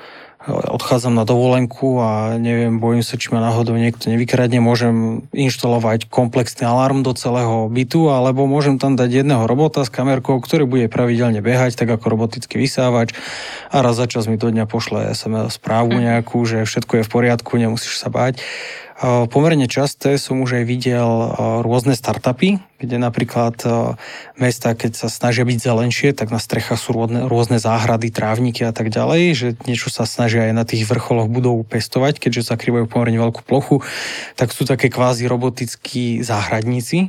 odchádzam na dovolenku a neviem, bojím sa, či ma náhodou niekto nevykradne, môžem inštalovať komplexný alarm do celého bytu, alebo môžem tam dať jedného robota s kamerkou, ktorý bude pravidelne behať, tak ako robotický vysávač a raz za čas mi do dňa pošle SMS správu mhm. nejakú, že všetko je v poriadku, nemusíš sa báť. Pomerne časté som už aj videl rôzne startupy, kde napríklad mesta, keď sa snažia byť zelenšie, tak na strechách sú rôzne, rôzne záhrady, trávniky a tak ďalej, že niečo sa snažia aj na tých vrcholoch budov pestovať, keďže zakrývajú pomerne veľkú plochu, tak sú také kvázi robotickí záhradníci,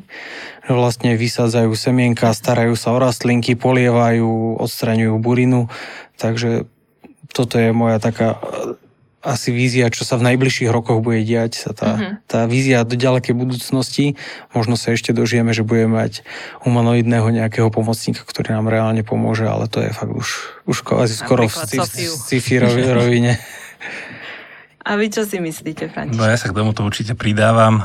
že vlastne vysádzajú semienka, starajú sa o rastlinky, polievajú, odstraňujú burinu, takže toto je moja taká asi vízia, čo sa v najbližších rokoch bude diať, sa tá, uh-huh. tá vízia do ďalekej budúcnosti. Možno sa ešte dožijeme, že budeme mať humanoidného nejakého pomocníka, ktorý nám reálne pomôže, ale to je fakt už, už asi skoro v sci-fi rovine. *laughs* A vy čo si myslíte, František? No ja sa k tomuto určite pridávam. E,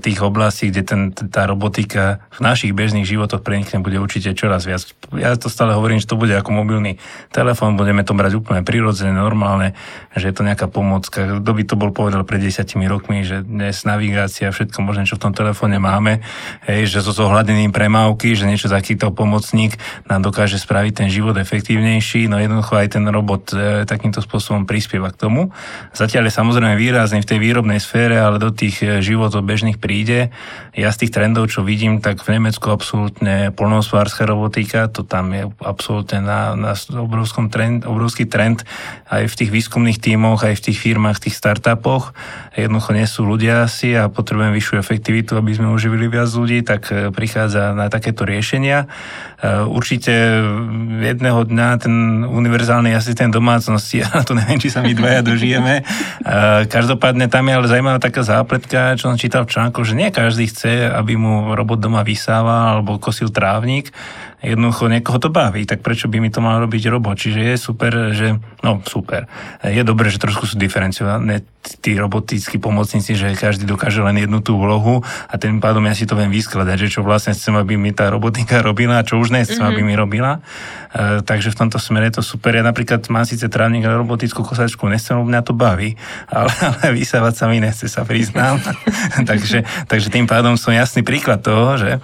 tých oblastí, kde ten, tá robotika v našich bežných životoch prenikne, bude určite čoraz viac. Ja to stále hovorím, že to bude ako mobilný telefón, budeme to brať úplne prirodzené, normálne, že je to nejaká pomocka. Kto by to bol povedal pred desiatimi rokmi, že dnes navigácia, všetko možné, čo v tom telefóne máme, hej, že so zohľadením premávky, že niečo takýto pomocník nám dokáže spraviť ten život efektívnejší, no jednoducho aj ten robot e, takýmto spôsobom prispieva k tomu. Zatiaľ je samozrejme výrazný v tej výrobnej sfére, ale do tých e, životov bežných príde. Ja z tých trendov, čo vidím, tak v Nemecku absolútne polnohospodárska robotika, to tam je absolútne na, na obrovskom trend, obrovský trend aj v tých výskumných tímoch, aj v tých firmách, tých startupoch. Jednoducho nie sú ľudia asi a potrebujeme vyššiu efektivitu, aby sme uživili viac ľudí, tak e, prichádza na takéto riešenia. E, určite jedného dňa ten univerzálny asistent domácnosti, *laughs* a to neviem, či sa my dvaja dožijeme, Každopádne tam je ale zaujímavá taká zápletka, čo som čítal v článku, že nie každý chce, aby mu robot doma vysával alebo kosil trávnik. Jednoducho niekoho to baví, tak prečo by mi to mal robiť robot? Čiže je super, že... No, super. Je dobré, že trošku sú diferencované tí robotickí pomocníci, že každý dokáže len jednu tú úlohu a tým pádom ja si to viem vyskladať, že čo vlastne chcem, aby mi tá robotika *laughs* robila a čo už nechcem, mm-hmm. aby mi robila. E, takže v tomto smere je to super. Ja napríklad mám síce trávnik a robotickú kosačku, nechcem, mňa to baví, ale, *laughs* ale vysávať sa mi nechce, sa priznám. *laughs* takže, takže tým pádom som jasný príklad toho, že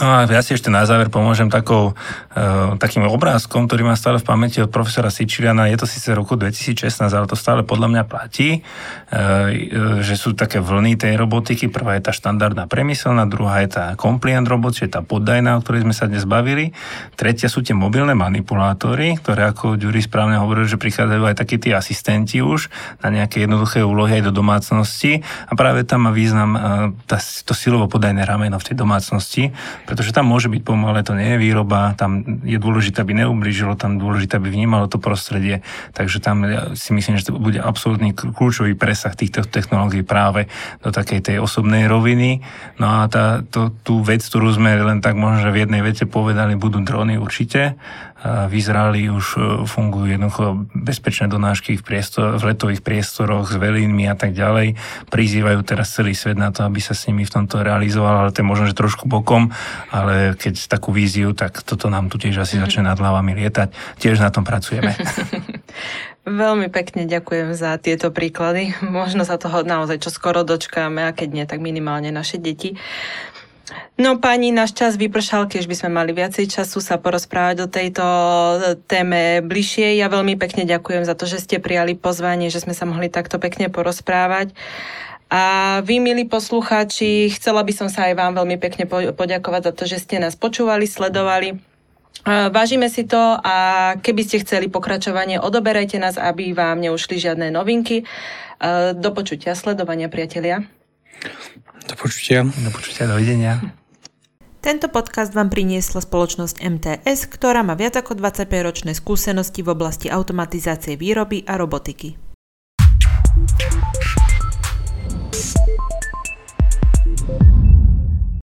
No a ja si ešte na záver pomôžem takou, uh, takým obrázkom, ktorý mám stále v pamäti od profesora Sičiliana. Je to síce roku 2016, ale to stále podľa mňa platí, uh, že sú také vlny tej robotiky. Prvá je tá štandardná premyselná, druhá je tá compliant robot, čiže tá poddajná, o ktorej sme sa dnes bavili. Tretia sú tie mobilné manipulátory, ktoré ako Ďuri správne hovoril, že prichádzajú aj takí tí asistenti už na nejaké jednoduché úlohy aj do domácnosti. A práve tam má význam uh, tá, to silovo podajné rameno v tej domácnosti pretože tam môže byť pomalé, to nie je výroba, tam je dôležité, aby neublížilo, tam dôležité, aby vnímalo to prostredie, takže tam ja si myslím, že to bude absolútny kľúčový presah týchto technológií práve do takej tej osobnej roviny. No a tá, to, tú vec, ktorú sme len tak možno, že v jednej vete povedali, budú drony určite, v Izraeli už e, fungujú jednoducho bezpečné donášky v, priestor, v letových priestoroch s velínmi a tak ďalej. Prizývajú teraz celý svet na to, aby sa s nimi v tomto realizoval, ale to je možno, že trošku bokom, ale keď takú víziu, tak toto nám tu tiež asi začne nad hlavami lietať. Tiež na tom pracujeme. *laughs* Veľmi pekne ďakujem za tieto príklady. Možno sa toho naozaj čo skoro dočkáme a keď nie, tak minimálne naše deti. No pani, náš čas vypršal, keď by sme mali viacej času sa porozprávať o tejto téme bližšie. Ja veľmi pekne ďakujem za to, že ste prijali pozvanie, že sme sa mohli takto pekne porozprávať. A vy, milí poslucháči, chcela by som sa aj vám veľmi pekne poďakovať za to, že ste nás počúvali, sledovali. Vážime si to a keby ste chceli pokračovanie, odoberajte nás, aby vám neušli žiadne novinky. Do počutia, sledovania, priatelia. Do počutia. Do počutia, dovidenia. Tento podcast vám priniesla spoločnosť MTS, ktorá má viac ako 25-ročné skúsenosti v oblasti automatizácie výroby a robotiky.